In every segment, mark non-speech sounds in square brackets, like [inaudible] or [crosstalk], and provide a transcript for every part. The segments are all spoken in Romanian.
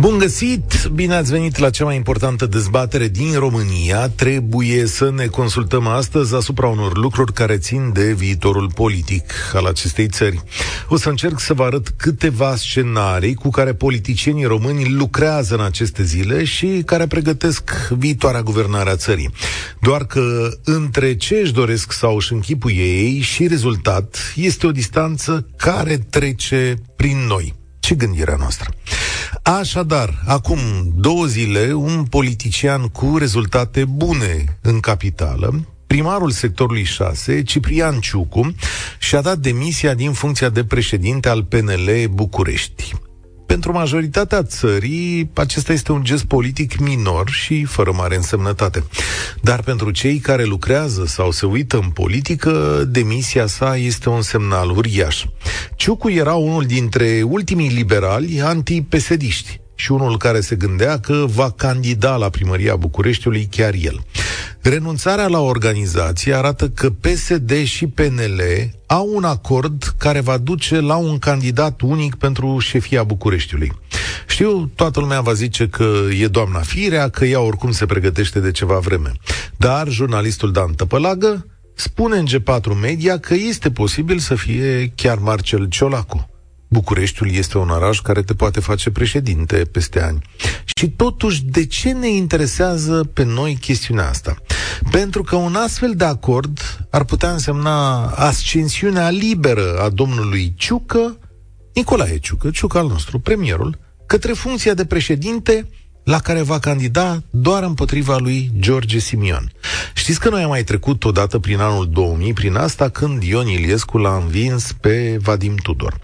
Bun găsit! Bine ați venit la cea mai importantă dezbatere din România. Trebuie să ne consultăm astăzi asupra unor lucruri care țin de viitorul politic al acestei țări. O să încerc să vă arăt câteva scenarii cu care politicienii români lucrează în aceste zile și care pregătesc viitoarea guvernare a țării. Doar că între ce își doresc sau își închipuie ei și rezultat este o distanță care trece prin noi. Ce gândirea noastră? Așadar, acum două zile, un politician cu rezultate bune în capitală, primarul sectorului 6, Ciprian Ciucu, și-a dat demisia din funcția de președinte al PNL București. Pentru majoritatea țării, acesta este un gest politic minor și fără mare însemnătate. Dar pentru cei care lucrează sau se uită în politică, demisia sa este un semnal uriaș. Ciucu era unul dintre ultimii liberali anti-pesediști și unul care se gândea că va candida la primăria Bucureștiului chiar el. Renunțarea la organizație arată că PSD și PNL au un acord care va duce la un candidat unic pentru șefia Bucureștiului. Știu, toată lumea va zice că e doamna Firea, că ea oricum se pregătește de ceva vreme. Dar jurnalistul Dan Tăpălagă spune în G4 Media că este posibil să fie chiar Marcel Ciolacu. Bucureștiul este un oraș care te poate face președinte peste ani. Și totuși, de ce ne interesează pe noi chestiunea asta? Pentru că un astfel de acord ar putea însemna ascensiunea liberă a domnului Ciucă, Nicolae Ciucă, Ciucă al nostru, premierul, către funcția de președinte la care va candida doar împotriva lui George Simion. Știți că noi am mai trecut odată prin anul 2000, prin asta, când Ion Iliescu l-a învins pe Vadim Tudor.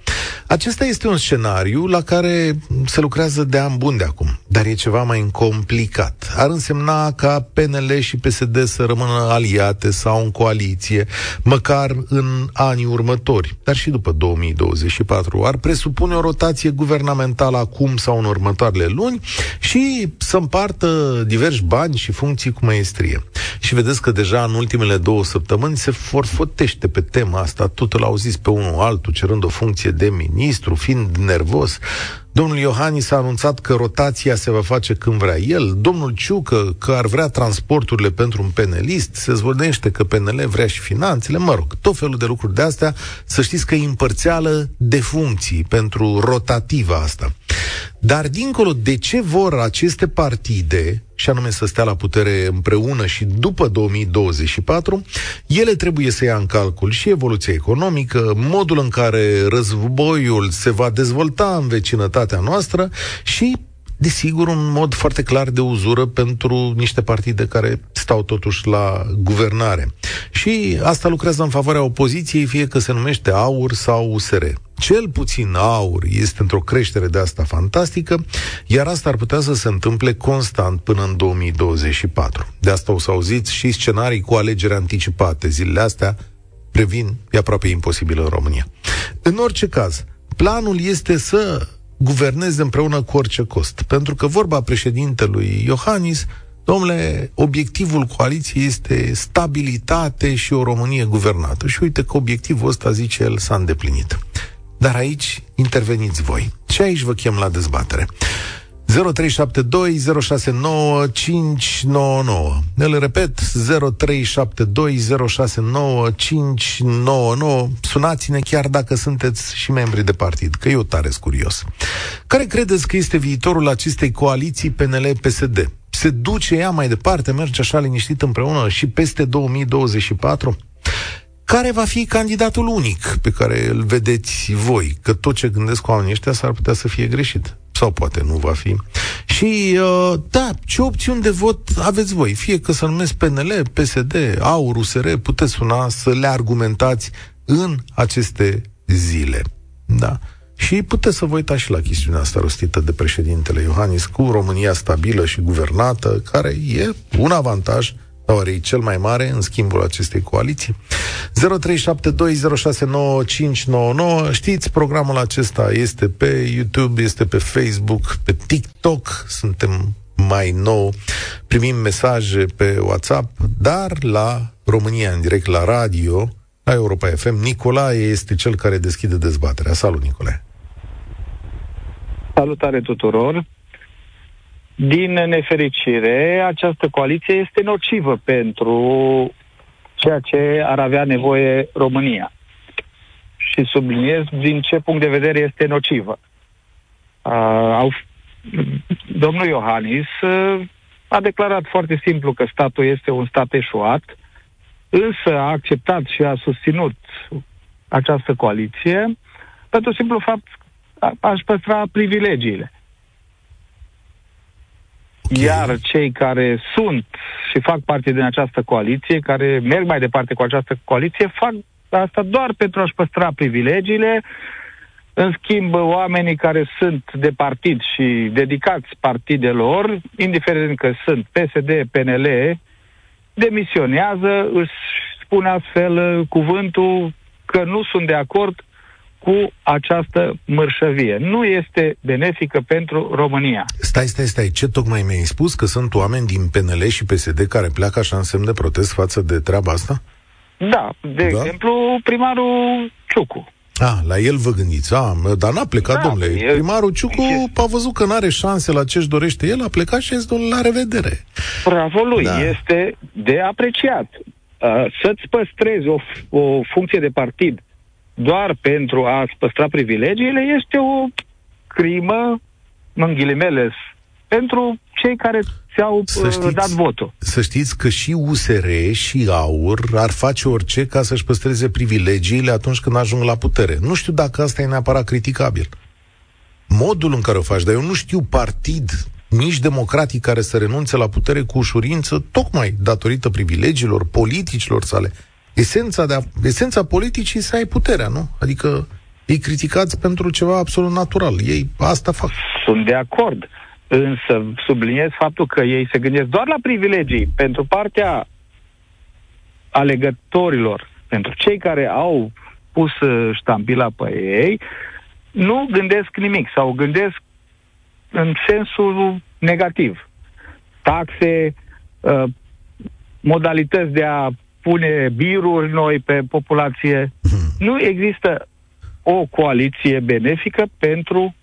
Acesta este un scenariu la care se lucrează de ani buni de acum, dar e ceva mai complicat. Ar însemna ca PNL și PSD să rămână aliate sau în coaliție, măcar în anii următori, dar și după 2024. Ar presupune o rotație guvernamentală acum sau în următoarele luni și să împartă diversi bani și funcții cu maestrie. Și vedeți că deja în ultimele două săptămâni se forfotește pe tema asta, tot îl auziți pe unul altul cerând o funcție de ministru, fiind nervos. Domnul Iohannis a anunțat că rotația se va face când vrea el. Domnul Ciucă că ar vrea transporturile pentru un penelist. Se zvonește că PNL vrea și finanțele. Mă rog, tot felul de lucruri de astea. Să știți că e împărțeală de funcții pentru rotativa asta. Dar dincolo de ce vor aceste partide, și anume să stea la putere împreună și după 2024, ele trebuie să ia în calcul și evoluția economică, modul în care războiul se va dezvolta în vecinătatea noastră și desigur, un mod foarte clar de uzură pentru niște partide care stau totuși la guvernare. Și asta lucrează în favoarea opoziției, fie că se numește AUR sau USR. Cel puțin AUR este într-o creștere de asta fantastică, iar asta ar putea să se întâmple constant până în 2024. De asta o să auziți și scenarii cu alegeri anticipate. Zilele astea previn, e aproape imposibil în România. În orice caz, planul este să guverneze împreună cu orice cost. Pentru că vorba președintelui Iohannis, domnule, obiectivul coaliției este stabilitate și o Românie guvernată. Și uite că obiectivul ăsta, zice el, s-a îndeplinit. Dar aici interveniți voi. Și aici vă chem la dezbatere. 0372 069 599. Îl repet, 0372 069 599. Sunați-ne chiar dacă sunteți și membri de partid, că eu tare curios. Care credeți că este viitorul acestei coaliții PNL-PSD? Se duce ea mai departe, merge așa liniștit împreună și peste 2024? care va fi candidatul unic pe care îl vedeți voi? Că tot ce gândesc oamenii ăștia s-ar putea să fie greșit. Sau poate nu va fi. Și, uh, da, ce opțiuni de vot aveți voi? Fie că să numesc PNL, PSD, AUR, USR, puteți suna să le argumentați în aceste zile. Da. Și puteți să vă uitați și la chestiunea asta rostită de președintele Iohannis cu România stabilă și guvernată, care e un avantaj Oare e cel mai mare în schimbul acestei coaliții? 0372069599 Știți, programul acesta este pe YouTube, este pe Facebook, pe TikTok, suntem mai nou, primim mesaje pe WhatsApp, dar la România în direct la radio, la Europa FM. Nicolae este cel care deschide dezbaterea. Salut, Nicolae! Salutare tuturor! Din nefericire, această coaliție este nocivă pentru ceea ce ar avea nevoie România. Și subliniez din ce punct de vedere este nocivă. Uh, au, domnul Iohannis uh, a declarat foarte simplu că statul este un stat eșuat, însă a acceptat și a susținut această coaliție pentru simplu fapt aș păstra privilegiile. Okay. Iar cei care sunt și fac parte din această coaliție, care merg mai departe cu această coaliție, fac asta doar pentru a-și păstra privilegiile. În schimb, oamenii care sunt de partid și dedicați partidelor, indiferent că sunt PSD, PNL, demisionează, își spun astfel cuvântul că nu sunt de acord cu această mărșăvie. Nu este benefică pentru România. Stai, stai, stai. Ce tocmai mi-ai spus? Că sunt oameni din PNL și PSD care pleacă așa în semn de protest față de treaba asta? Da. De da? exemplu, primarul Ciucu. A, la el vă gândiți. A, dar n-a plecat, da, domnule. E, Primarul Ciucu e... a văzut că n-are șanse la ce-și dorește el, a plecat și a zis, la revedere. Bravo lui, da. este de apreciat. Uh, să-ți păstrezi o, o funcție de partid doar pentru a-ți păstra privilegiile este o crimă, în ghilimele, pentru cei care ți-au să uh, știți, dat votul. Să știți că și USR și AUR ar face orice ca să-și păstreze privilegiile atunci când ajung la putere. Nu știu dacă asta e neapărat criticabil. Modul în care o faci, dar eu nu știu partid nici democratic care să renunțe la putere cu ușurință, tocmai datorită privilegiilor politicilor sale esența, de a, esența politicii să ai puterea, nu? Adică îi criticați pentru ceva absolut natural. Ei asta fac. Sunt de acord. Însă subliniez faptul că ei se gândesc doar la privilegii pentru partea alegătorilor, pentru cei care au pus uh, ștampila pe ei, nu gândesc nimic sau gândesc în sensul negativ. Taxe, uh, modalități de a pune biruri noi pe populație. Hmm. Nu există o coaliție benefică pentru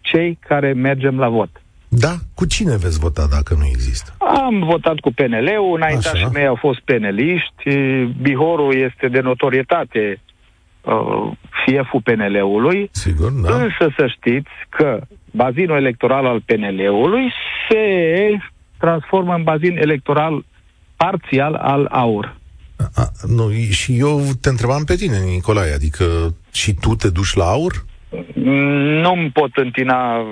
cei care mergem la vot. Da? Cu cine veți vota dacă nu există? Am votat cu PNL-ul, înaintașii mei au fost peneliști, Bihorul este de notorietate uh, fieful PNL-ului. Sigur, da. Însă să știți că bazinul electoral al PNL-ului se transformă în bazin electoral parțial al AUR. A, nu, și eu te întrebam pe tine, Nicolae, adică și tu te duci la aur? Nu-mi pot întina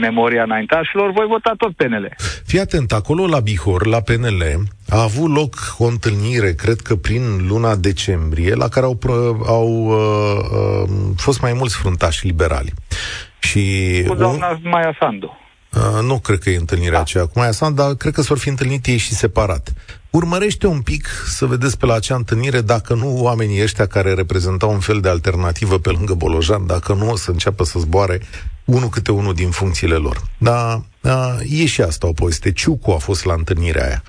memoria înaintașilor, voi vota tot PNL. Fii atent, acolo la Bihor, la PNL, a avut loc o întâlnire, cred că prin luna decembrie, la care au, au uh, uh, fost mai mulți fruntași liberali. Și Cu doamna un... Maia Sandu. Uh, nu cred că e întâlnirea da. aceea cu Maia Sandu, dar cred că s-or fi întâlnit ei și separat. Urmărește un pic să vedeți pe la acea întâlnire dacă nu oamenii ăștia care reprezentau un fel de alternativă pe lângă Bolojan, dacă nu o să înceapă să zboare unul câte unul din funcțiile lor. Dar a, e și asta o poveste. Ciucu a fost la întâlnirea aia.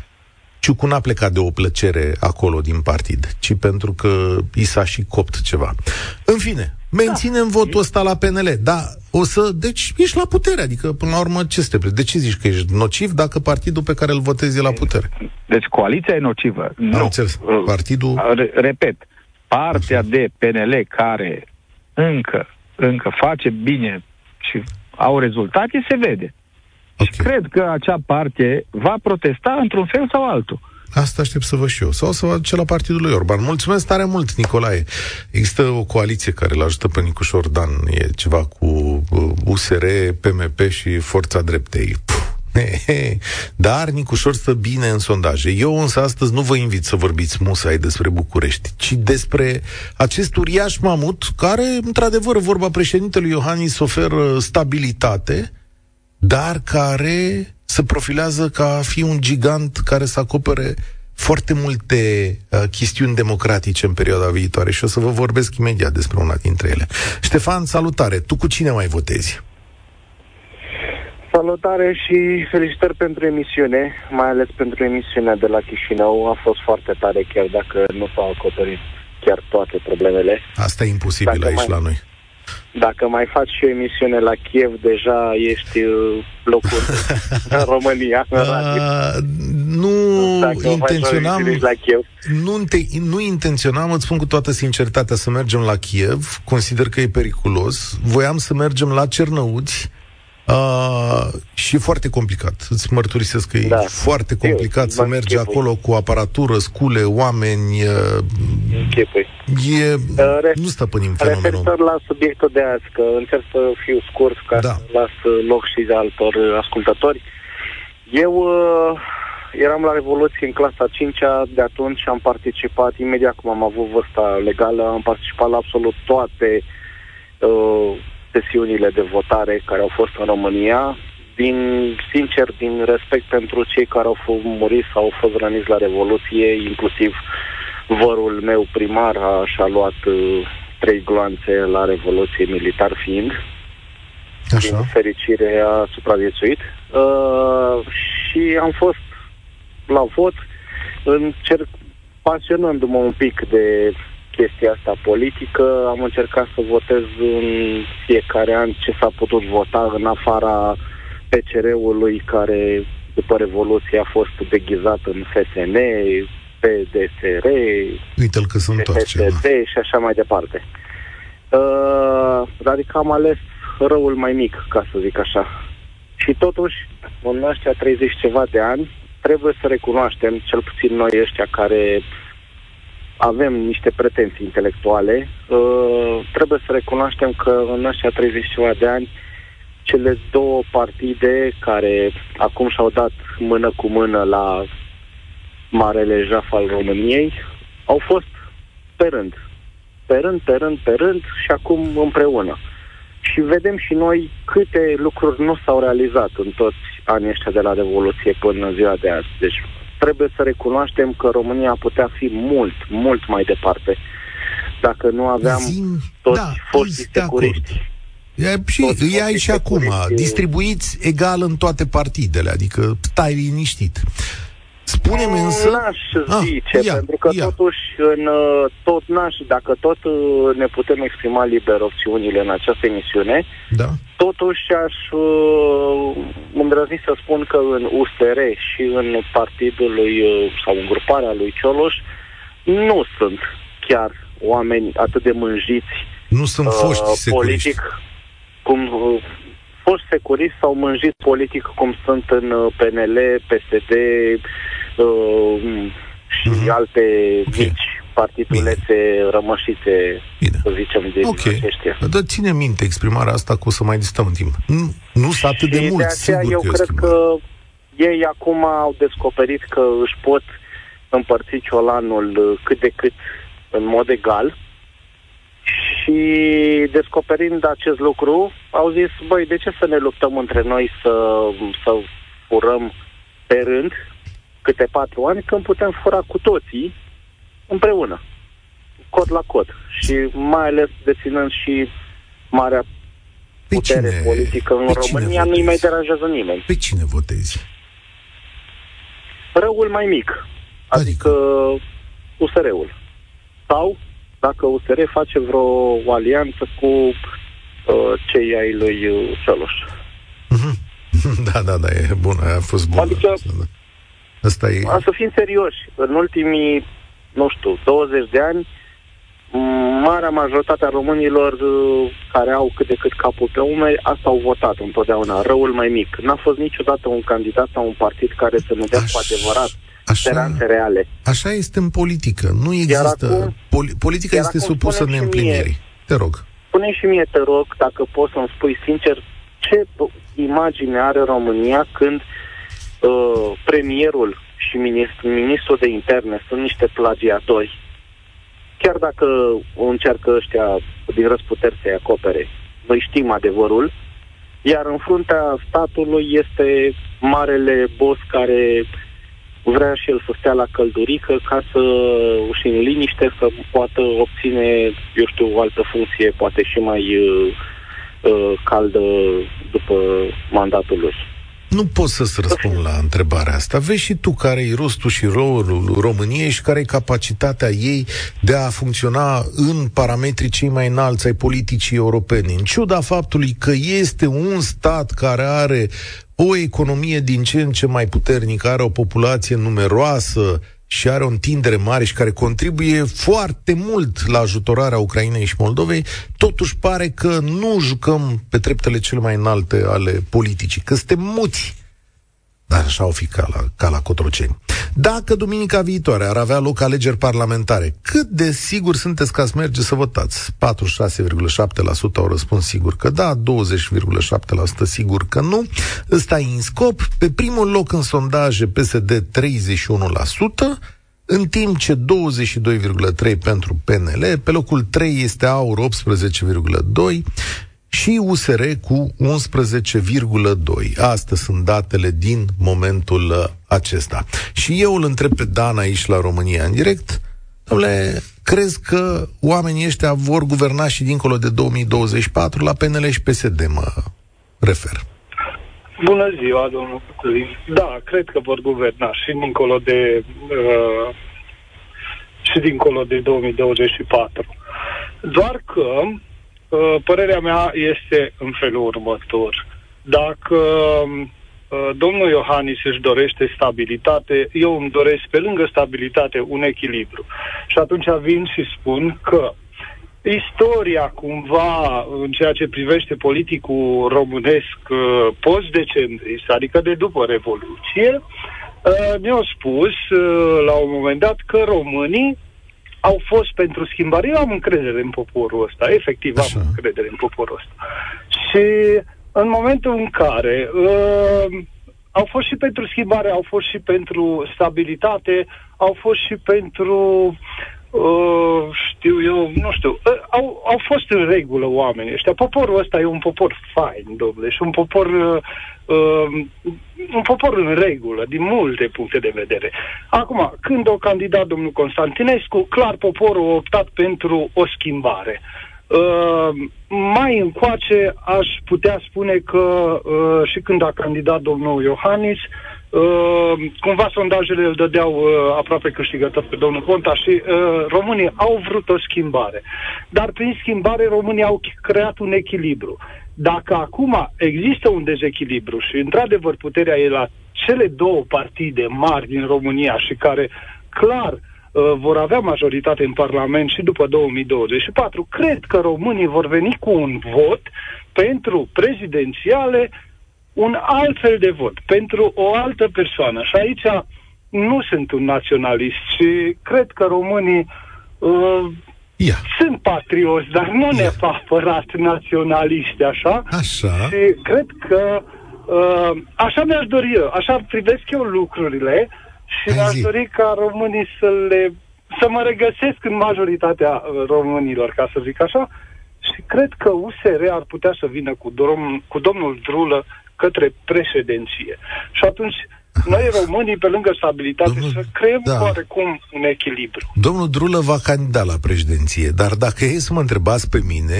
Ciucu n-a plecat de o plăcere acolo din partid, ci pentru că i s-a și copt ceva. În fine, menținem da. votul ăsta la PNL, da, o să, deci ești la putere, adică până la urmă ce te De ce zici că ești nociv dacă partidul pe care îl votezi e la putere? Deci coaliția e nocivă. Am nu. înțeles. Partidul... Repet, partea de PNL care încă, încă face bine și au rezultate, se vede. Okay. Și cred că acea parte va protesta într-un fel sau altul. Asta aștept să văd și eu. Sau să văd ce la partidul lui Orban. Mulțumesc tare mult, Nicolae. Există o coaliție care îl ajută pe Nicușor Dan. E ceva cu USR, uh, PMP și Forța Dreptei. Dar Nicușor stă bine în sondaje. Eu însă astăzi nu vă invit să vorbiți musai despre București, ci despre acest uriaș mamut care, într-adevăr, vorba președintelui Iohannis oferă stabilitate, dar care se profilează ca a fi un gigant care să acopere foarte multe uh, chestiuni democratice în perioada viitoare și o să vă vorbesc imediat despre una dintre ele. Ștefan, salutare! Tu cu cine mai votezi? Salutare și felicitări pentru emisiune, mai ales pentru emisiunea de la Chișinău. A fost foarte tare, chiar dacă nu s-au acoperit chiar toate problemele. Asta e imposibil dacă aici mai, la noi. Dacă mai faci și o emisiune la Kiev, deja ești uh, locul în [laughs] România. În uh, nu dacă intenționam... La Kiev. Nu, te, nu intenționam, îți spun cu toată sinceritatea, să mergem la Kiev. Consider că e periculos. Voiam să mergem la Cernăuți Uh, și e foarte complicat. Îți mărturisesc că da. e foarte complicat Eu, să mergi închipui. acolo cu aparatură, scule, oameni. Uh, e, uh, re- nu stăpânim fenomenul. Referitor la subiectul de azi, că încerc să fiu scurt ca da. să las loc și de altor ascultători. Eu uh, eram la Revoluție în clasa 5 de atunci am participat, imediat cum am avut vârsta legală, am participat la absolut toate uh, sesiunile de votare care au fost în România, din, sincer, din respect pentru cei care au fost murit sau au fost răniți la Revoluție, inclusiv vărul meu primar a, și-a luat uh, trei gloanțe la Revoluție militar fiind. Așa. Din fericire a supraviețuit. Uh, și am fost la vot, încerc, pasionându-mă un pic de chestia asta politică. Am încercat să votez în fiecare an ce s-a putut vota în afara PCR-ului care după Revoluție a fost deghizat în FSN, PDSR, Uite-l că sunt toți și așa mai departe. Uh, adică am ales răul mai mic, ca să zic așa. Și totuși, în ăștia 30 ceva de ani, trebuie să recunoaștem, cel puțin noi ăștia care uh, avem niște pretenții intelectuale, uh, trebuie să recunoaștem că în ăștia 30 ceva de ani, cele două partide care acum și-au dat mână cu mână la Marele Jaf al României, au fost pe rând. Pe rând, pe rând, pe rând și acum împreună. Și vedem și noi câte lucruri nu s-au realizat în toți anii ăștia de la Revoluție până în ziua de azi. Deci trebuie să recunoaștem că România putea fi mult, mult mai departe dacă nu aveam Zin... toți da, foștii securiști. E, și îi ai și acum, distribuiți egal în toate partidele, adică stai liniștit. Spune-mi însă... N-aș ah, zice, ia, pentru că ia. totuși în uh, tot n-aș, dacă tot uh, ne putem exprima liber opțiunile în această emisiune, da. totuși aș uh, îndrăzni să spun că în USR și în partidul lui sau în gruparea lui Cioloș nu sunt chiar oameni atât de mânjiți nu sunt foști uh, politic cum uh, foști securiști sau mânjiți politic cum sunt în PNL, PSD, uh, și uh-huh. alte okay. mici partidulețe Bine. rămășite, Bine. să zicem, de Ok, dar ține minte exprimarea asta că o să mai distăm în timp. Nu, nu sunt atât de mult, de aceea sigur eu că cred că ei acum au descoperit că își pot împărți ciolanul cât de cât în mod egal și descoperind acest lucru, au zis, băi, de ce să ne luptăm între noi să, să furăm pe rând câte patru ani, când putem fura cu toții împreună, cod la cod. Și mai ales deținând și marea pe putere cine, politică în România, nu-i mai deranjează nimeni. Pe cine votezi? Răul mai mic, adică, adică USR-ul. Sau dacă USR face vreo alianță cu uh, cei ai lui uh, Cioloș. Mhm. [laughs] Da, da, da, e bun, a fost bun. Adică, da. Asta e... Să fim serioși. În ultimii, nu știu, 20 de ani, marea majoritate a românilor uh, care au cât de cât capul pe umeri, asta au votat întotdeauna, răul mai mic. N-a fost niciodată un candidat sau un partid care să nu dea cu adevărat Așa, speranțe reale. Așa este în politică. Nu există... Acum, poli- politica este supusă neîmplinirii. Te rog. Spune și mie, te rog, dacă poți să-mi spui sincer, ce imagine are România când uh, uh, premierul și ministr, ministrul de interne sunt niște plagiatori, chiar dacă încearcă ăștia din răsputeri să-i acopere, noi știm adevărul, iar în fruntea statului este marele boss care vrea și el să stea la căldurică ca să și în liniște să poată obține, eu știu, o altă funcție, poate și mai uh, uh, caldă după mandatul lui. Nu pot să-ți răspund la întrebarea asta. Vezi și tu care e rostul și rolul României și care e capacitatea ei de a funcționa în parametrii cei mai înalți ai politicii europene. În ciuda faptului că este un stat care are o economie din ce în ce mai puternică, are o populație numeroasă, și are o întindere mare și care contribuie foarte mult la ajutorarea Ucrainei și Moldovei, totuși pare că nu jucăm pe treptele cele mai înalte ale politicii, că suntem muți dar așa o fi ca la, ca la Cotroceni. Dacă duminica viitoare ar avea loc alegeri parlamentare, cât de sigur sunteți că ați merge să votați? 46,7% au răspuns sigur că da, 20,7% sigur că nu. Ăsta e în scop. Pe primul loc în sondaje PSD 31%, în timp ce 22,3 pentru PNL, pe locul 3 este AUR 18,2, și USR cu 11,2. Astea sunt datele din momentul uh, acesta. Și eu îl întreb pe Dan aici la România în direct, domnule, crezi că oamenii ăștia vor guverna și dincolo de 2024 la PNL și PSD, mă refer? Bună ziua, domnul Cătălin. Da, cred că vor guverna și dincolo de uh, și dincolo de 2024. Doar că Uh, părerea mea este în felul următor. Dacă uh, domnul Iohannis își dorește stabilitate, eu îmi doresc pe lângă stabilitate un echilibru. Și atunci vin și spun că istoria cumva în ceea ce privește politicul românesc uh, post-decembrist, adică de după Revoluție, ne-au spus la un moment dat că românii au fost pentru schimbare. Eu am încredere în poporul ăsta, efectiv Așa. am încredere în poporul ăsta. Și în momentul în care uh, au fost și pentru schimbare, au fost și pentru stabilitate, au fost și pentru uh, știu eu, nu știu, uh, au, au fost în regulă oamenii ăștia. Poporul ăsta e un popor fain, domnule, și un popor uh, uh, un popor în regulă, din multe puncte de vedere. Acum, când o candidat domnul Constantinescu, clar poporul a optat pentru o schimbare. Uh, mai încoace aș putea spune că uh, și când a candidat domnul Iohannis, Uh, cumva sondajele îl dădeau uh, aproape câștigător pe domnul Ponta și uh, românii au vrut o schimbare. Dar prin schimbare românii au creat un echilibru. Dacă acum există un dezechilibru și într-adevăr puterea e la cele două partide mari din România și care clar uh, vor avea majoritate în Parlament și după 2024, cred că românii vor veni cu un vot pentru prezidențiale un alt fel de vot, pentru o altă persoană. Și aici nu sunt un naționalist și cred că românii uh, Ia. Sunt patrioți, dar nu Ia. neapărat naționaliști, așa? Așa. Și cred că uh, așa mi-aș dori eu, așa privesc eu lucrurile și Hai mi-aș zi. dori ca românii să le să mă regăsesc în majoritatea uh, românilor, ca să zic așa, și cred că USR ar putea să vină cu, dom- cu domnul Drulă către președinție. Și atunci noi românii, pe lângă stabilitate, Domnul, să creăm da. oarecum un echilibru. Domnul Drulă va candida la președinție, dar dacă e să mă întrebați pe mine,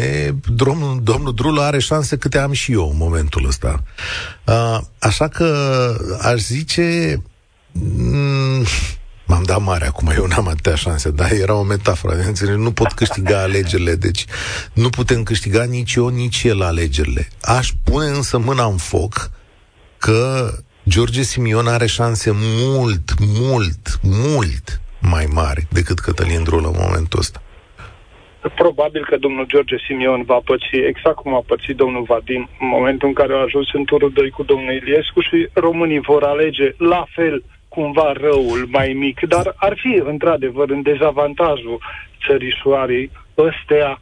domnul, domnul Drulă are șanse câte am și eu în momentul ăsta. Uh, așa că aș zice... Mm, M-am dat mare acum, eu n-am atâtea șanse, dar era o metaforă. Nu pot câștiga alegerile, deci nu putem câștiga nici eu, nici el alegerile. Aș pune însă mâna în foc că George Simion are șanse mult, mult, mult mai mari decât Cătălin Drulă în momentul ăsta. Probabil că domnul George Simion va păți exact cum a pățit domnul Vadim în momentul în care a ajuns în turul 2 cu domnul Iliescu și românii vor alege la fel cumva răul mai mic, dar ar fi într-adevăr în dezavantajul țărișoarei ăstea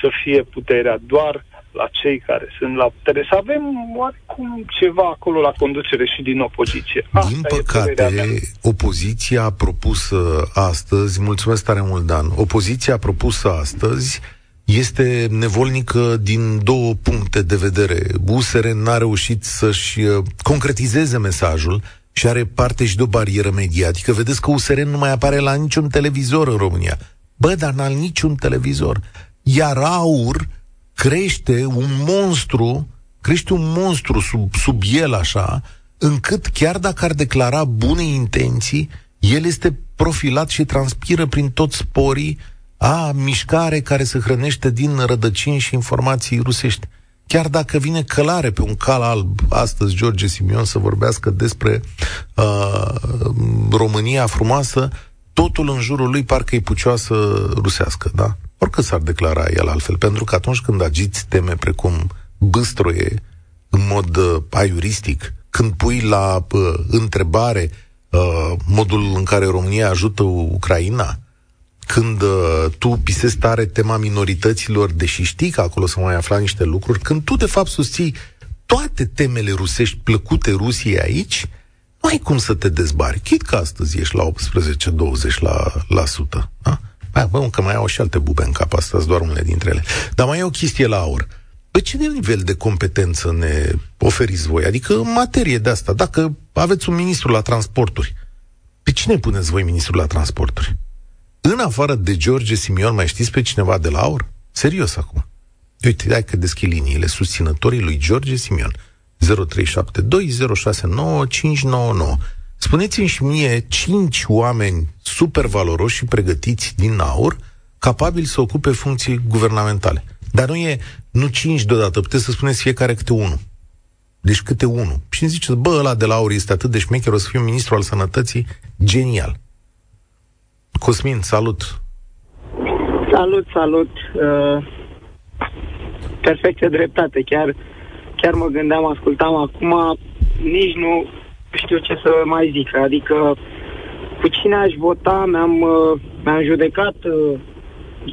să fie puterea doar la cei care sunt la putere. Să avem oarecum ceva acolo la conducere și din opoziție. Asta din păcate, opoziția propusă astăzi, mulțumesc tare mult, Dan, opoziția propusă astăzi este nevolnică din două puncte de vedere. USR n-a reușit să-și uh, concretizeze mesajul, și are parte și de o barieră mediatică. Vedeți că USR nu mai apare la niciun televizor în România. Bă, dar n-al niciun televizor. Iar AUR crește un monstru, crește un monstru sub, sub el așa, încât chiar dacă ar declara bune intenții, el este profilat și transpiră prin toți sporii a mișcare care se hrănește din rădăcini și informații rusești. Chiar dacă vine călare pe un cal alb astăzi George Simion să vorbească despre uh, România frumoasă, totul în jurul lui parcă e pucioasă rusească, da? Oricât s-ar declara el altfel, pentru că atunci când agiți teme precum băstroie în mod uh, aiuristic, când pui la uh, întrebare uh, modul în care România ajută Ucraina, când uh, tu pisezi tare tema minorităților, deși știi că acolo să mai afla niște lucruri, când tu de fapt susții toate temele rusești plăcute Rusiei aici, nu ai cum să te dezbari. Chit că astăzi ești la 18-20%. La, la sută, da? Hai, bă, că mai au și alte bube în cap, astea doar unele dintre ele. Dar mai e o chestie la aur. Pe ce nivel de competență ne oferiți voi? Adică în materie de asta, dacă aveți un ministru la transporturi, pe cine puneți voi ministrul la transporturi? În afară de George Simion, mai știți pe cineva de la aur? Serios acum. Uite, hai că deschid liniile susținătorii lui George Simion. 0372069599. Spuneți-mi și mie cinci oameni super valoroși și pregătiți din aur capabili să ocupe funcții guvernamentale. Dar nu e, nu cinci deodată, puteți să spuneți fiecare câte unul. Deci câte unul. Și îmi ziceți, bă, ăla de la aur este atât de șmecher, o să fiu ministru al sănătății, genial. Cosmin, salut! Salut, salut! Uh, perfectă dreptate. Chiar, chiar mă gândeam, ascultam acum, nici nu știu ce să mai zic. Adică, cu cine aș vota, mi-am, uh, mi-am judecat uh,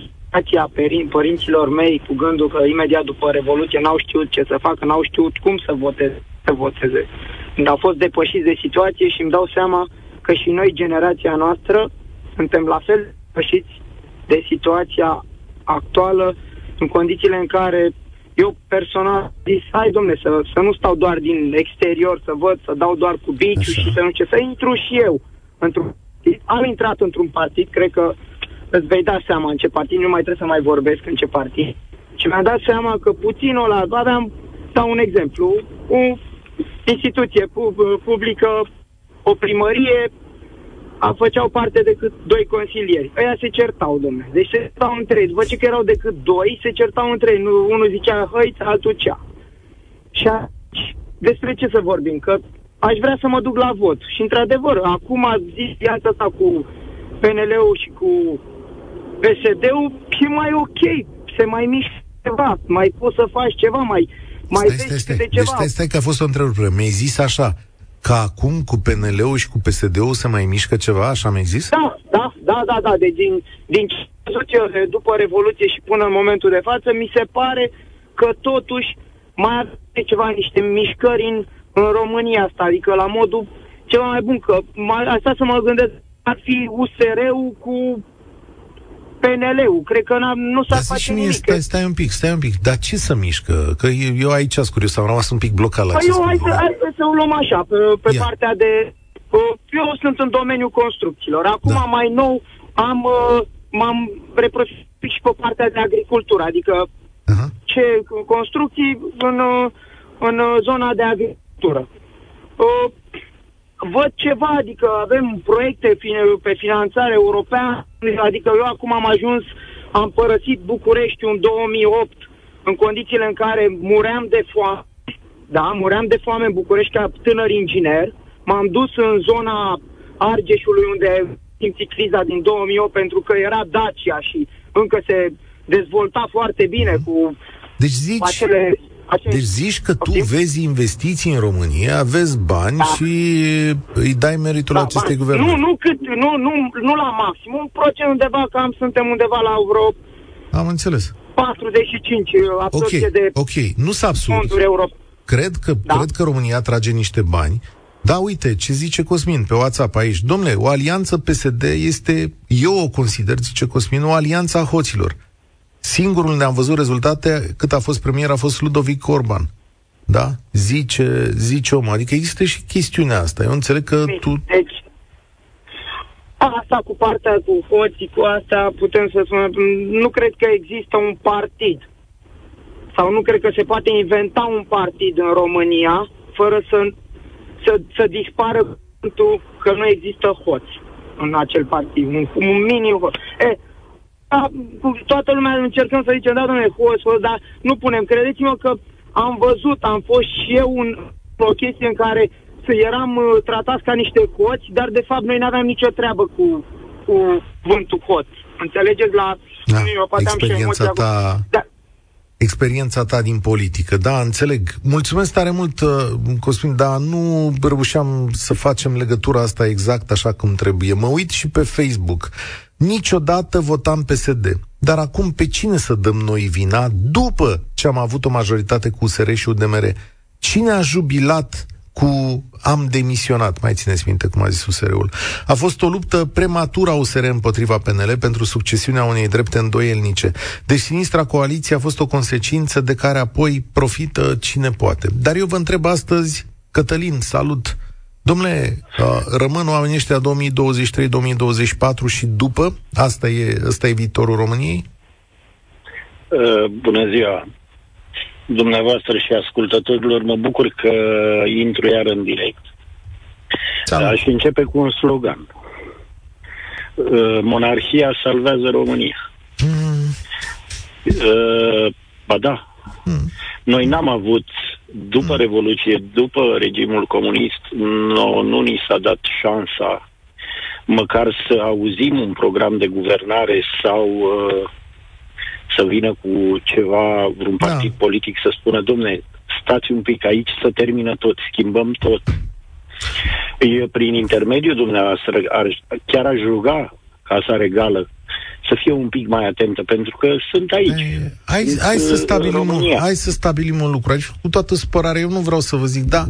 situația perin, părinților mei cu gândul că imediat după Revoluție n-au știut ce să facă, n-au știut cum să voteze. Să voteze. Când au fost depășiți de situație și îmi dau seama că și noi, generația noastră, suntem la fel depășiți de situația actuală în condițiile în care eu personal zis, hai domne, să, să nu stau doar din exterior, să văd, să dau doar cu biciu și să nu ce, să intru și eu într-un Am intrat într-un partid, cred că îți vei da seama în ce partid, nu mai trebuie să mai vorbesc în ce partid. Și mi-am dat seama că puținul ăla, aveam, dau un exemplu, o instituție publică, o primărie, a, făceau parte decât doi consilieri. Ăia se certau, domnule. Deci se certau între ei. După ce că erau decât doi, se certau între ei. Unul zicea hăiț, altul cea. Și aici, despre ce să vorbim? Că aș vrea să mă duc la vot. Și într-adevăr, acum zis viața asta cu PNL-ul și cu PSD-ul, e mai ok. Se mai mișcă ceva. Mai poți să faci ceva, mai, mai stai, stai, stai. de ceva. Deci stai, stai că a fost o întrebare. Mi-ai zis așa, că acum cu PNL-ul și cu PSD-ul se mai mișcă ceva, așa mi-ai zis? Da, da, da, da, da. Deci din, din ce după Revoluție și până în momentul de față, mi se pare că totuși mai are ceva, niște mișcări în, în România asta, adică la modul ceva mai bun, că mai, asta să mă gândesc, ar fi USR-ul cu PNL-ul. Cred că nu s-a face nimic. Stai, stai un pic, stai un pic. Dar ce să mișcă? Că eu aici sunt curios, am rămas un pic blocat la păi eu, hai să, hai să o luăm așa, pe, pe partea de... Eu sunt în domeniul construcțiilor. Acum, da. mai nou, am, uh, m-am reprofit și pe partea de agricultură, adică uh-huh. ce construcții în, uh, în zona de agricultură. Uh, văd ceva, adică avem proiecte pe finanțare europeană, adică eu acum am ajuns, am părăsit București în 2008, în condițiile în care muream de foame, da, muream de foame în București ca tânăr inginer, m-am dus în zona Argeșului unde simți criza din 2008 pentru că era Dacia și încă se dezvolta foarte bine cu deci zici, acele acest... Deci zici că tu vezi investiții în România, vezi bani da. și îi dai meritul da, acestei bani. guverne. Nu, nu, cât, nu, nu, nu la maxim. Un procent undeva, cam suntem undeva la vreo... Am înțeles. 45 okay, de ok, nu s absurd. Cred că, da? cred că România trage niște bani da, uite, ce zice Cosmin pe WhatsApp aici. Domnule, o alianță PSD este, eu o consider, zice Cosmin, o alianță a hoților. Singurul unde am văzut rezultate cât a fost premier a fost Ludovic Orban. Da? Zice, zice omul. Adică există și chestiunea asta. Eu înțeleg că deci, tu... Deci, asta cu partea cu hoții, cu asta putem să spunem, nu cred că există un partid sau nu cred că se poate inventa un partid în România fără să, să, să dispară că nu există hoți în acel partid, un, un minim hoț. E, da, toată lumea încercăm să zicem, da, domnule, hoț, hoț, dar nu punem. Credeți-mă că am văzut, am fost și eu în o chestie în care să eram uh, tratați ca niște hoți, dar de fapt noi nu aveam nicio treabă cu, cu vântul hoț. Înțelegeți la... Da, experiența ta... Da, experiența ta din politică. Da, înțeleg. Mulțumesc tare mult, uh, Cosmin, dar nu reușeam să facem legătura asta exact așa cum trebuie. Mă uit și pe Facebook. Niciodată votam PSD. Dar acum pe cine să dăm noi vina după ce am avut o majoritate cu USR și UDMR? Cine a jubilat cu am demisionat, mai țineți minte cum a zis USR-ul. A fost o luptă prematură a USR împotriva PNL pentru succesiunea unei drepte îndoielnice. Deci sinistra coaliție a fost o consecință de care apoi profită cine poate. Dar eu vă întreb astăzi, Cătălin, salut! Domnule, rămân oamenii ăștia 2023-2024 și după? Asta e, asta e viitorul României? Uh, bună ziua! dumneavoastră și ascultătorilor. Mă bucur că intru iar în direct. Da. Și începe cu un slogan. Uh, monarhia salvează România. Mm. Uh, ba da. Mm. Noi n-am avut, după mm. Revoluție, după regimul comunist, no, nu ni s-a dat șansa măcar să auzim un program de guvernare sau uh, să vină cu ceva, vreun da. partid da. politic să spună, domne, stați un pic aici să termină tot, schimbăm tot. Eu, prin intermediul dumneavoastră, ar, chiar aș ruga Casa Regală să fie un pic mai atentă, pentru că sunt aici. Hai, hai, să, stabilim un, hai să stabilim un lucru aici, cu toată spărarea, eu nu vreau să vă zic, da,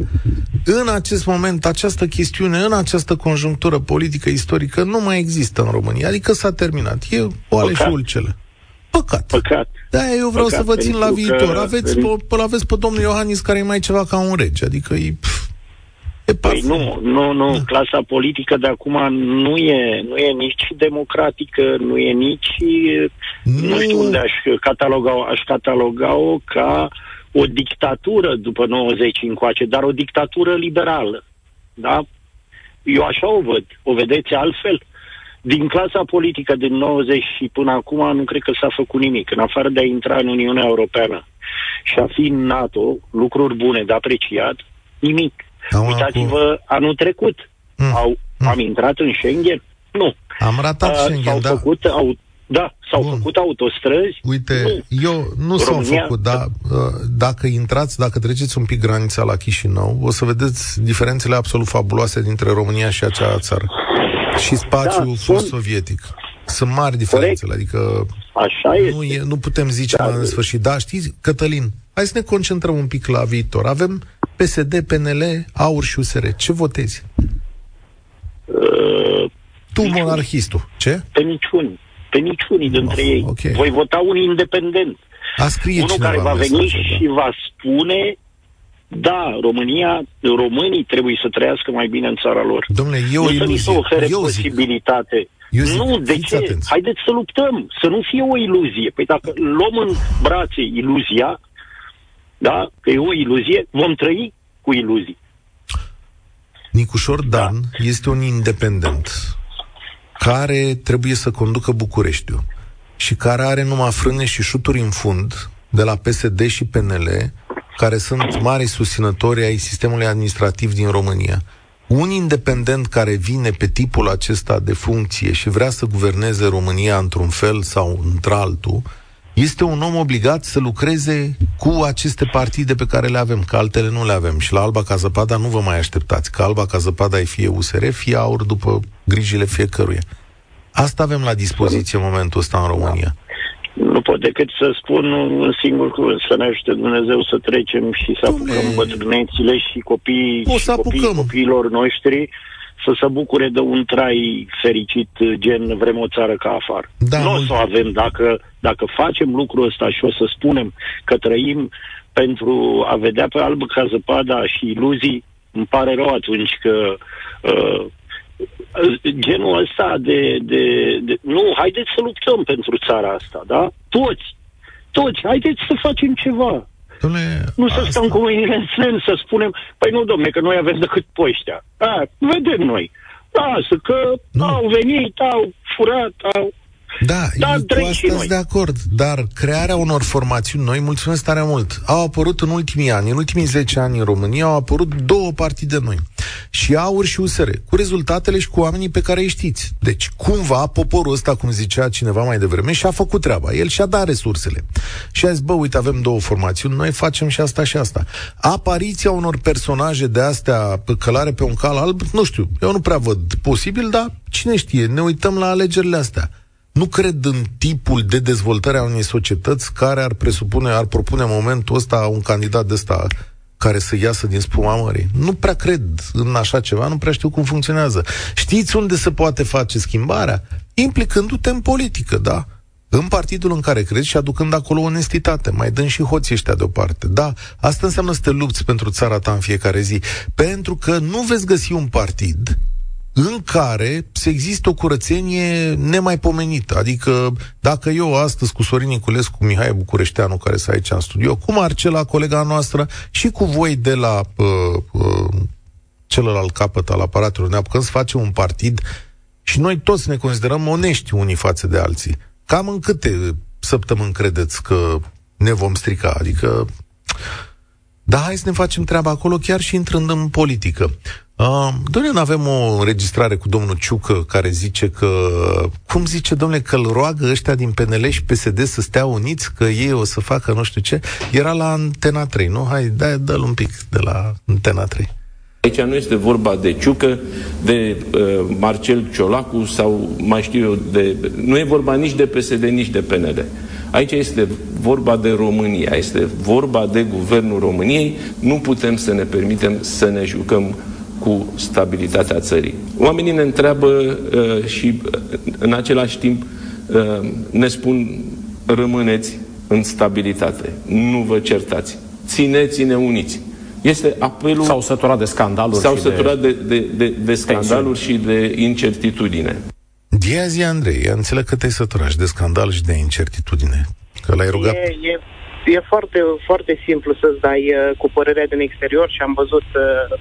în acest moment, această chestiune, în această conjunctură politică istorică, nu mai există în România, adică s-a terminat, e o aleșul cele. Păcat. Păcat. Da, eu vreau Păcat, să vă țin la viitor. Aveți, pe, pe, aveți pe domnul Iohannis care e mai ceva ca un rege, adică e... Pf, e păi nu, nu, nu, da. clasa politică de acum nu e, nu e nici democratică, nu e nici, nu, nu știu unde aș cataloga, aș cataloga-o ca o dictatură după 90 încoace, dar o dictatură liberală. Da? Eu așa o văd. O vedeți altfel? Din clasa politică din 90 și până acum nu cred că s-a făcut nimic. În afară de a intra în Uniunea Europeană și a fi în NATO, lucruri bune de apreciat, nimic. Am Uitați-vă cu... anul trecut. Mm. Au, mm. Am intrat în Schengen? Nu. Am ratat uh, Schengen, s-au da. Făcut, au, da, s-au Bun. făcut autostrăzi. Uite, nu. eu nu România... s-au făcut, dar uh, dacă intrați, dacă treceți un pic granița la Chișinău, o să vedeți diferențele absolut fabuloase dintre România și acea țară și spațiul da, fost sunt... sovietic. Sunt mari diferențele, Corect. adică Așa nu, e, nu putem zice da, în sfârșit. Da, știți, Cătălin, hai să ne concentrăm un pic la viitor. Avem PSD, PNL, AUR și USR. Ce votezi? Uh, tu, niciun. monarhistul. Ce? Pe niciun. Pe niciunii dintre oh, ei. Okay. Voi vota un independent. A scrie Unul care va veni mesajul, și da. va spune da, România, românii trebuie să trăiască mai bine în țara lor. Domnule, e o nu iluzie. să ofere eu posibilitate. Eu zic, nu, de ce? Atenți. Haideți să luptăm, să nu fie o iluzie. Păi dacă luăm în brațe iluzia, da, că e o iluzie, vom trăi cu iluzii. Nicușor Dan da. este un independent care trebuie să conducă Bucureștiul și care are numai frâne și șuturi în fund de la PSD și PNL care sunt mari susținători ai sistemului administrativ din România. Un independent care vine pe tipul acesta de funcție și vrea să guverneze România într-un fel sau într-altul, este un om obligat să lucreze cu aceste partide pe care le avem, că altele nu le avem. Și la Alba ca zăpada nu vă mai așteptați, că Alba ca zăpada e fie USR, fie aur după grijile fiecăruia. Asta avem la dispoziție în momentul ăsta în România. Nu pot decât să spun un singur cuvânt, să ne ajute Dumnezeu să trecem și să Dumne. apucăm bătrânețile și copiii, și copiii copiilor noștri să se bucure de un trai fericit, gen vrem o țară ca afară. Da, nu o să o avem dacă, dacă facem lucrul ăsta și o să spunem că trăim pentru a vedea pe albă ca zăpada și iluzii, îmi pare rău atunci că uh, genul ăsta de, de, de... Nu, haideți să luptăm pentru țara asta, da? Toți. Toți, haideți să facem ceva. Dom'le, nu să stăm cu mâinile în sân, să spunem, păi nu, domne, că noi avem decât pe ăștia. Da, vedem noi. Lasă, că nu. au venit, au furat, au da, da cu asta sunt de acord, dar crearea unor formațiuni noi, mulțumesc tare mult, au apărut în ultimii ani, în ultimii 10 ani în România au apărut două partide noi, și AUR și USR, cu rezultatele și cu oamenii pe care îi știți. Deci, cumva, poporul ăsta, cum zicea cineva mai devreme, și-a făcut treaba. El și-a dat resursele. Și a zis, bă, uite, avem două formațiuni, noi facem și asta și asta. Apariția unor personaje de astea pe călare pe un cal alb, nu știu, eu nu prea văd posibil, dar cine știe, ne uităm la alegerile astea nu cred în tipul de dezvoltare a unei societăți care ar presupune, ar propune în momentul ăsta un candidat de ăsta care să iasă din spuma mării. Nu prea cred în așa ceva, nu prea știu cum funcționează. Știți unde se poate face schimbarea? Implicându-te în politică, da? În partidul în care crezi și aducând acolo onestitate, mai dând și hoții ăștia deoparte. Da, asta înseamnă să te lupți pentru țara ta în fiecare zi. Pentru că nu veți găsi un partid în care să există o curățenie nemaipomenită. Adică dacă eu astăzi cu Sorin Niculescu, cu Mihai Bucureșteanu, care sunt aici în studio, cu Marcela, colega noastră, și cu voi de la uh, uh, celălalt capăt al aparatului, ne apucăm să facem un partid și noi toți ne considerăm onești unii față de alții. Cam în câte săptămâni credeți că ne vom strica? Adică da, hai să ne facem treaba acolo chiar și intrând în politică. Uh, domnule, avem o înregistrare cu domnul Ciucă care zice că, cum zice domnule, că îl roagă ăștia din PNL și PSD să stea uniți, că ei o să facă nu știu ce. Era la Antena 3, nu? Hai, dă dă un pic de la Antena 3. Aici nu este vorba de Ciucă, de uh, Marcel Ciolacu sau mai știu eu, de, nu e vorba nici de PSD, nici de PNL. Aici este vorba de România, este vorba de guvernul României. Nu putem să ne permitem să ne jucăm cu stabilitatea țării. Oamenii ne întreabă uh, și uh, în același timp uh, ne spun rămâneți în stabilitate, nu vă certați, țineți-ne uniți. Este apelul... S-au săturat de scandaluri S-au săturat de, de, de, de scandaluri și de incertitudine. Dia zi, Andrei, înțeleg că te-ai săturat de scandal și de incertitudine. Că l-ai rugat... E, e, e foarte, foarte simplu să-ți dai uh, cu părerea din exterior și am văzut uh,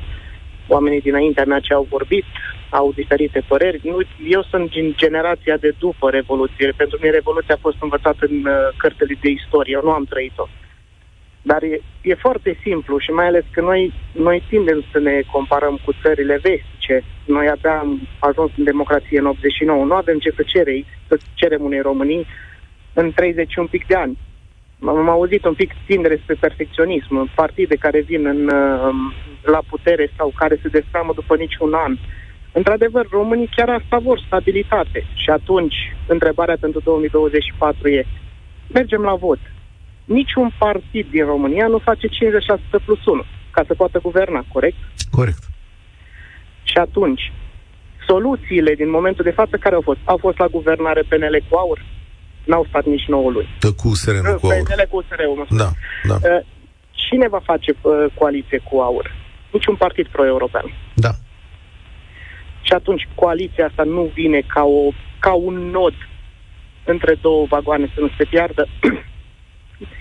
oamenii dinaintea mea ce au vorbit au diferite păreri. Nu, eu sunt din generația de după Revoluție. Pentru mine Revoluția a fost învățată în uh, cărțile de istorie. Eu nu am trăit-o. Dar e, e foarte simplu și mai ales că noi, noi tindem să ne comparăm cu țările vestice. Noi abia am ajuns în democrație în 89. Nu avem ce să cerei, să cerem unei Românii în 30 un pic de ani. Am auzit un pic tindere spre perfecționism, partide care vin în, uh, la putere sau care se destramă după niciun an. Într-adevăr, românii chiar asta vor, stabilitate. Și atunci, întrebarea pentru 2024 e, mergem la vot. Niciun partid din România nu face 56 plus 1 ca să poată guverna, corect? Corect. Și atunci, soluțiile din momentul de față care au fost? Au fost la guvernare PNL cu aur? N-au stat nici 9 luni. Dă cu USR, nu cu aur. PNL cu USR, Da, da. Uh, cine va face uh, coaliție cu aur? Niciun partid pro-european. Da. Și atunci coaliția asta nu vine ca, o, ca un nod între două vagoane să nu se piardă. [clears throat]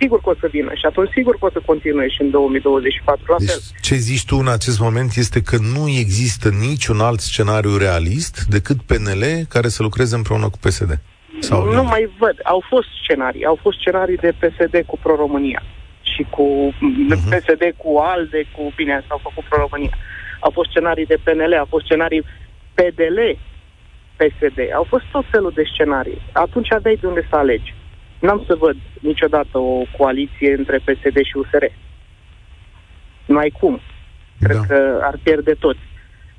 sigur că o să vină și atunci sigur că o să continue și în 2024 la deci, fel. Ce zici tu în acest moment este că nu există niciun alt scenariu realist decât PNL care să lucreze împreună cu PSD? Sau nu, nu mai văd. Au fost scenarii. Au fost scenarii de PSD cu Pro-România și cu uh-huh. Mhm. PSD, cu ALDE, cu, bine, s-au făcut Pro-România. Au fost scenarii de PNL, au fost scenarii PDL, PSD. Au fost tot felul de scenarii. Atunci aveai de unde să alegi. N-am să văd niciodată o coaliție între PSD și USR. Nu ai cum. Cred da. că ar pierde toți.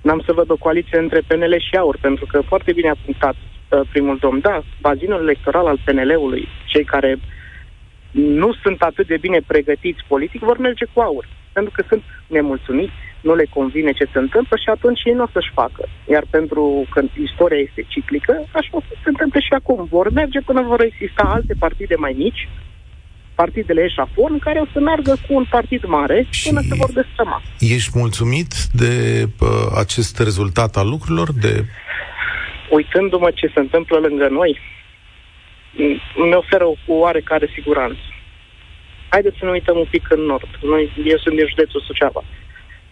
N-am să văd o coaliție între PNL și AUR, pentru că foarte bine a punctat uh, primul domn. Da, bazinul electoral al PNL-ului, cei care nu sunt atât de bine pregătiți politic, vor merge cu aur. Pentru că sunt nemulțumiți, nu le convine ce se întâmplă și atunci ei nu o să-și facă. Iar pentru că istoria este ciclică, așa o să se întâmple și acum. Vor merge până vor exista alte partide mai mici, partidele eșafon, care o să meargă cu un partid mare și până se vor destrăma. Ești mulțumit de uh, acest rezultat al lucrurilor? De... Uitându-mă ce se întâmplă lângă noi, îmi oferă o oarecare siguranță. Haideți să ne uităm un pic în nord. Noi, eu sunt din județul Suceava.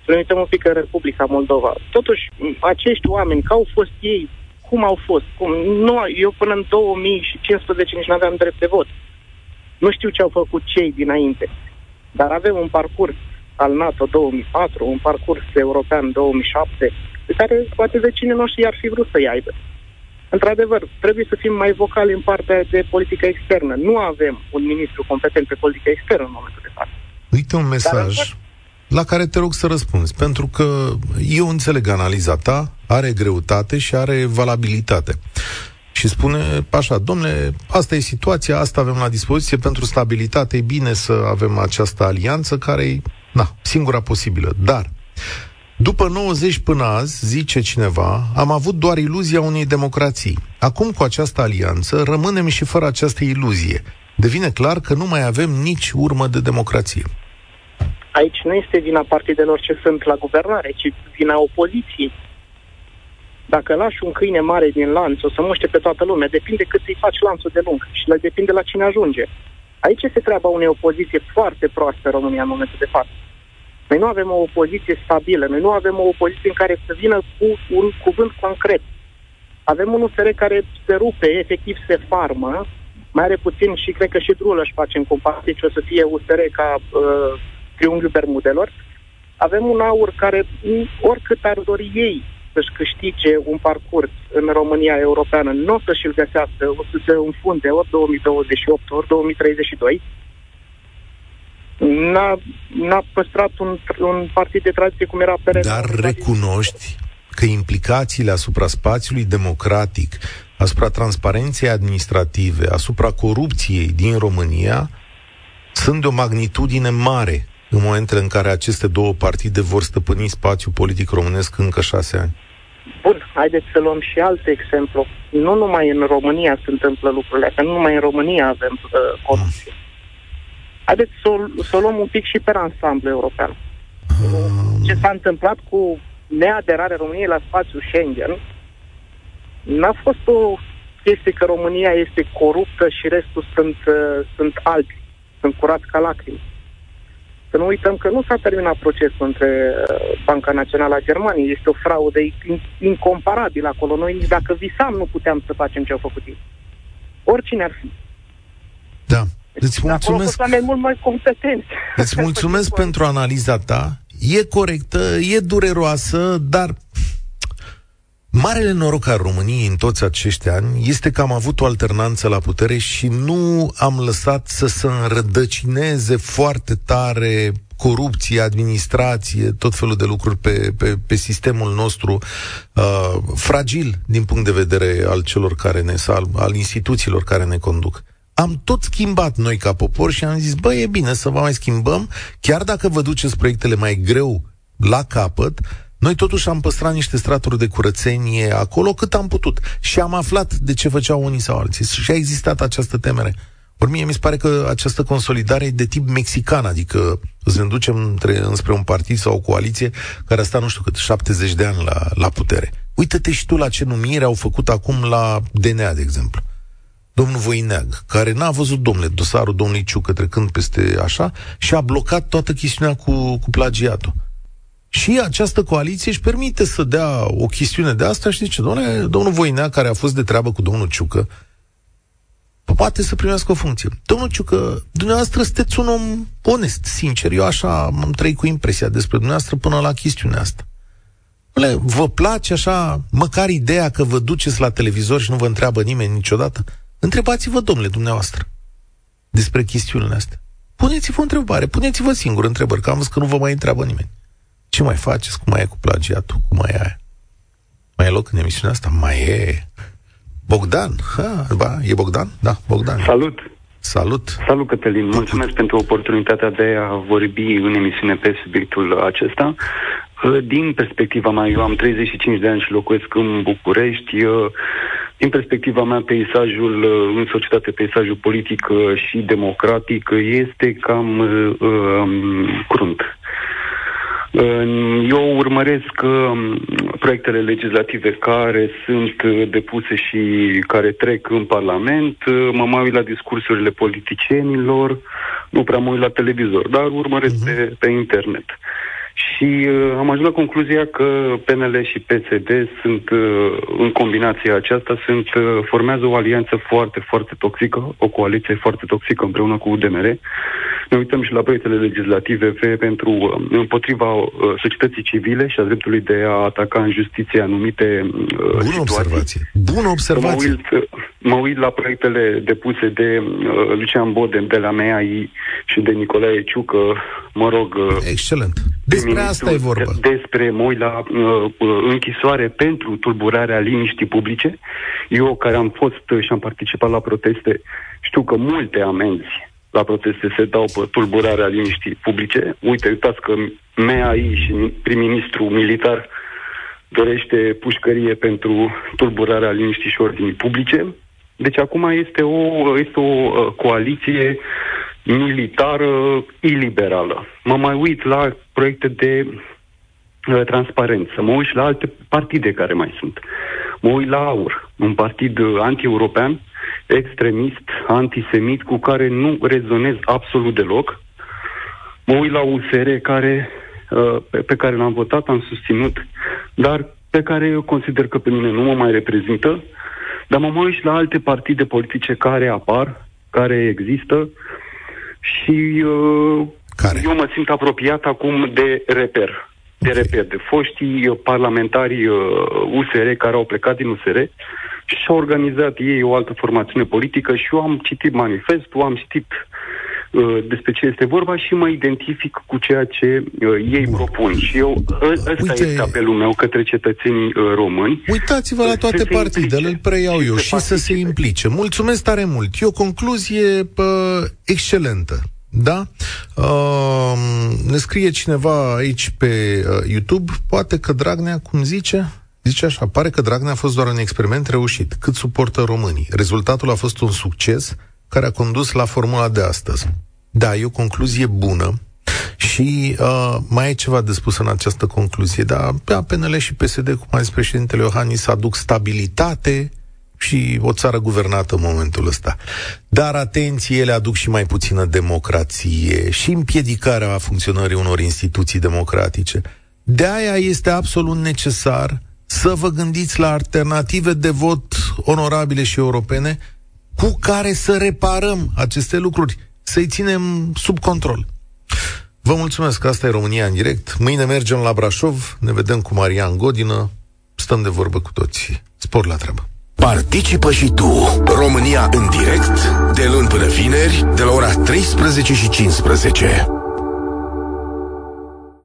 Să ne uităm un pic în Republica Moldova. Totuși, acești oameni, că au fost ei, cum au fost? Cum? Nu, eu până în 2015 nici nu aveam drept de vot. Nu știu ce au făcut cei dinainte. Dar avem un parcurs al NATO 2004, un parcurs european 2007, pe care poate vecinii noștri ar fi vrut să-i aibă. Într-adevăr, trebuie să fim mai vocali în partea de politică externă. Nu avem un ministru competent pe politică externă în momentul de față. Uite un mesaj Dar, la care te rog să răspunzi, pentru că eu înțeleg analiza ta, are greutate și are valabilitate. Și spune așa, domnule, asta e situația, asta avem la dispoziție pentru stabilitate, e bine să avem această alianță care e, na, singura posibilă. Dar după 90 până azi, zice cineva, am avut doar iluzia unei democrații. Acum, cu această alianță, rămânem și fără această iluzie. Devine clar că nu mai avem nici urmă de democrație. Aici nu este vina partidelor ce sunt la guvernare, ci vina opoziției. Dacă lași un câine mare din lanț, o să muște pe toată lumea. Depinde cât îi faci lanțul de lung și depinde la cine ajunge. Aici este treaba unei opoziție foarte proaste în România în momentul de față. Noi nu avem o opoziție stabilă, noi nu avem o opoziție în care să vină cu un cuvânt concret. Avem un USR care se rupe, efectiv se farmă, mai are puțin și cred că și Drulă își face în comparație ce o să fie USR ca uh, triunghiul Bermudelor. Avem un aur care, oricât ar dori ei să-și câștige un parcurs în România europeană, nu o să și-l găsească, o să se înfunde ori 2028, ori 2032, n-a, n-a păstrat un, un partid de tradiție cum era PRD. Dar recunoști că implicațiile asupra spațiului democratic, asupra transparenței administrative, asupra corupției din România sunt de o magnitudine mare în momentele în care aceste două partide vor stăpâni spațiul politic românesc încă șase ani. Bun, haideți să luăm și alt exemplu. Nu numai în România se întâmplă lucrurile astea, nu numai în România avem uh, corupție. Mm. Haideți să, să o luăm un pic și pe ansamblu european. Ce s-a întâmplat cu neaderarea României la spațiul Schengen n-a fost o chestie că România este coruptă și restul sunt, uh, sunt albi, sunt curați ca lacrimi. Să nu uităm că nu s-a terminat procesul între uh, Banca Națională a Germaniei. Este o fraudă incomparabilă acolo. Noi nici dacă visam nu puteam să facem ce au făcut ei. Oricine ar fi. Da. Îți mulțumesc. Acolo mult mai competenți. Îți mulțumesc pentru analiza ta. E corectă, e dureroasă, dar Marele noroc al României în toți acești ani este că am avut o alternanță la putere și nu am lăsat să se înrădăcineze foarte tare corupție, administrație, tot felul de lucruri pe, pe, pe sistemul nostru uh, fragil din punct de vedere al celor care ne al, al instituțiilor care ne conduc am tot schimbat noi ca popor și am zis, bă, e bine să vă mai schimbăm, chiar dacă vă duceți proiectele mai greu la capăt, noi totuși am păstrat niște straturi de curățenie acolo cât am putut. Și am aflat de ce făceau unii sau alții. Și a existat această temere. Ori mie mi se pare că această consolidare e de tip mexican, adică să ne ducem între, înspre un partid sau o coaliție care a stat, nu știu cât, 70 de ani la, la putere. Uită-te și tu la ce numire au făcut acum la DNA, de exemplu domnul Voineag, care n-a văzut, domnule, dosarul domnului Ciucă trecând peste așa și a blocat toată chestiunea cu, cu plagiatul. Și această coaliție își permite să dea o chestiune de asta și zice, domnule, domnul Voinea, care a fost de treabă cu domnul Ciucă, poate să primească o funcție. Domnul Ciucă, dumneavoastră sunteți un om onest, sincer. Eu așa am trăit cu impresia despre dumneavoastră până la chestiunea asta. Domnule, vă place așa, măcar ideea că vă duceți la televizor și nu vă întreabă nimeni niciodată? Întrebați-vă, domnule, dumneavoastră, despre chestiunile astea. Puneți-vă o întrebare, puneți-vă singur întrebări, că am văzut că nu vă mai întreabă nimeni. Ce mai faceți? Cum mai e cu plagiatul? Cum mai e aia? Mai e loc în emisiunea asta? Mai e... Bogdan? Ha, ba, e Bogdan? Da, Bogdan. Salut! Salut! Salut, Cătălin! Mulțumesc pentru oportunitatea de a vorbi în emisiune pe subiectul acesta. Din perspectiva mea, eu am 35 de ani și locuiesc în București. Din perspectiva mea, peisajul în societate, peisajul politic și democratic este cam um, crunt. Eu urmăresc um, proiectele legislative care sunt depuse și care trec în Parlament, mă mai uit la discursurile politicienilor, nu prea mă uit la televizor, dar urmăresc uh-huh. pe, pe internet. Și uh, am ajuns la concluzia că PNL și PSD sunt, uh, în combinația aceasta, sunt, uh, formează o alianță foarte, foarte toxică, o coaliție foarte toxică împreună cu UDMR. Ne uităm și la proiectele legislative pentru uh, împotriva uh, societății civile și a dreptului de a ataca în justiție anumite uh, Bună situații. observație. Bună observație. Mă uit, mă uit la proiectele depuse de uh, Lucian Bodem de la MEAI și de Nicolae Ciucă, mă rog... Uh, Excelent. Despre asta e vorba. Despre, mă uit la uh, închisoare pentru tulburarea liniștii publice. Eu, care am fost și am participat la proteste, știu că multe amenzi la proteste se dau pe tulburarea liniștii publice. Uite, uitați că MEAI și prim-ministru militar dorește pușcărie pentru tulburarea liniștii și ordinii publice. Deci acum este o, este o uh, coaliție militară iliberală. Mă mai uit la proiecte de uh, transparență, mă uit la alte partide care mai sunt. Mă uit la AUR, un partid uh, anti-european, extremist, antisemit, cu care nu rezonez absolut deloc. Mă uit la USR, care, uh, pe, pe care l-am votat, am susținut, dar pe care eu consider că pe mine nu mă mai reprezintă, dar mă uit și la alte partide politice care apar, care există și uh, care? eu mă simt apropiat acum de reper. De okay. reper, de foștii parlamentari uh, USR care au plecat din USR și au organizat ei o altă formațiune politică și eu am citit manifestul, am citit uh, despre ce este vorba și mă identific cu ceea ce uh, ei Bun. propun. Și eu, ă, ăsta Uite, este apelul meu către cetățenii uh, români. Uitați-vă la toate partidele, îl preiau eu, și să se implice. Mulțumesc tare mult. E o concluzie pă, excelentă. Da? Uh, ne scrie cineva aici pe uh, YouTube, poate că Dragnea, cum zice, Zice așa, pare că Dragnea a fost doar un experiment reușit. Cât suportă românii? Rezultatul a fost un succes care a condus la formula de astăzi. Da, e o concluzie bună și uh, mai e ceva de spus în această concluzie. Da, pe PNL și PSD, cum a zis președintele Iohannis, aduc stabilitate și o țară guvernată în momentul ăsta. Dar atenție, ele aduc și mai puțină democrație și împiedicarea funcționării unor instituții democratice. De aia este absolut necesar să vă gândiți la alternative de vot onorabile și europene cu care să reparăm aceste lucruri, să-i ținem sub control. Vă mulțumesc, asta e România în direct. Mâine mergem la Brașov, ne vedem cu Marian Godină, stăm de vorbă cu toții. Spor la treabă. Participă și tu, România în direct, de luni până vineri, de la ora 13 și 15.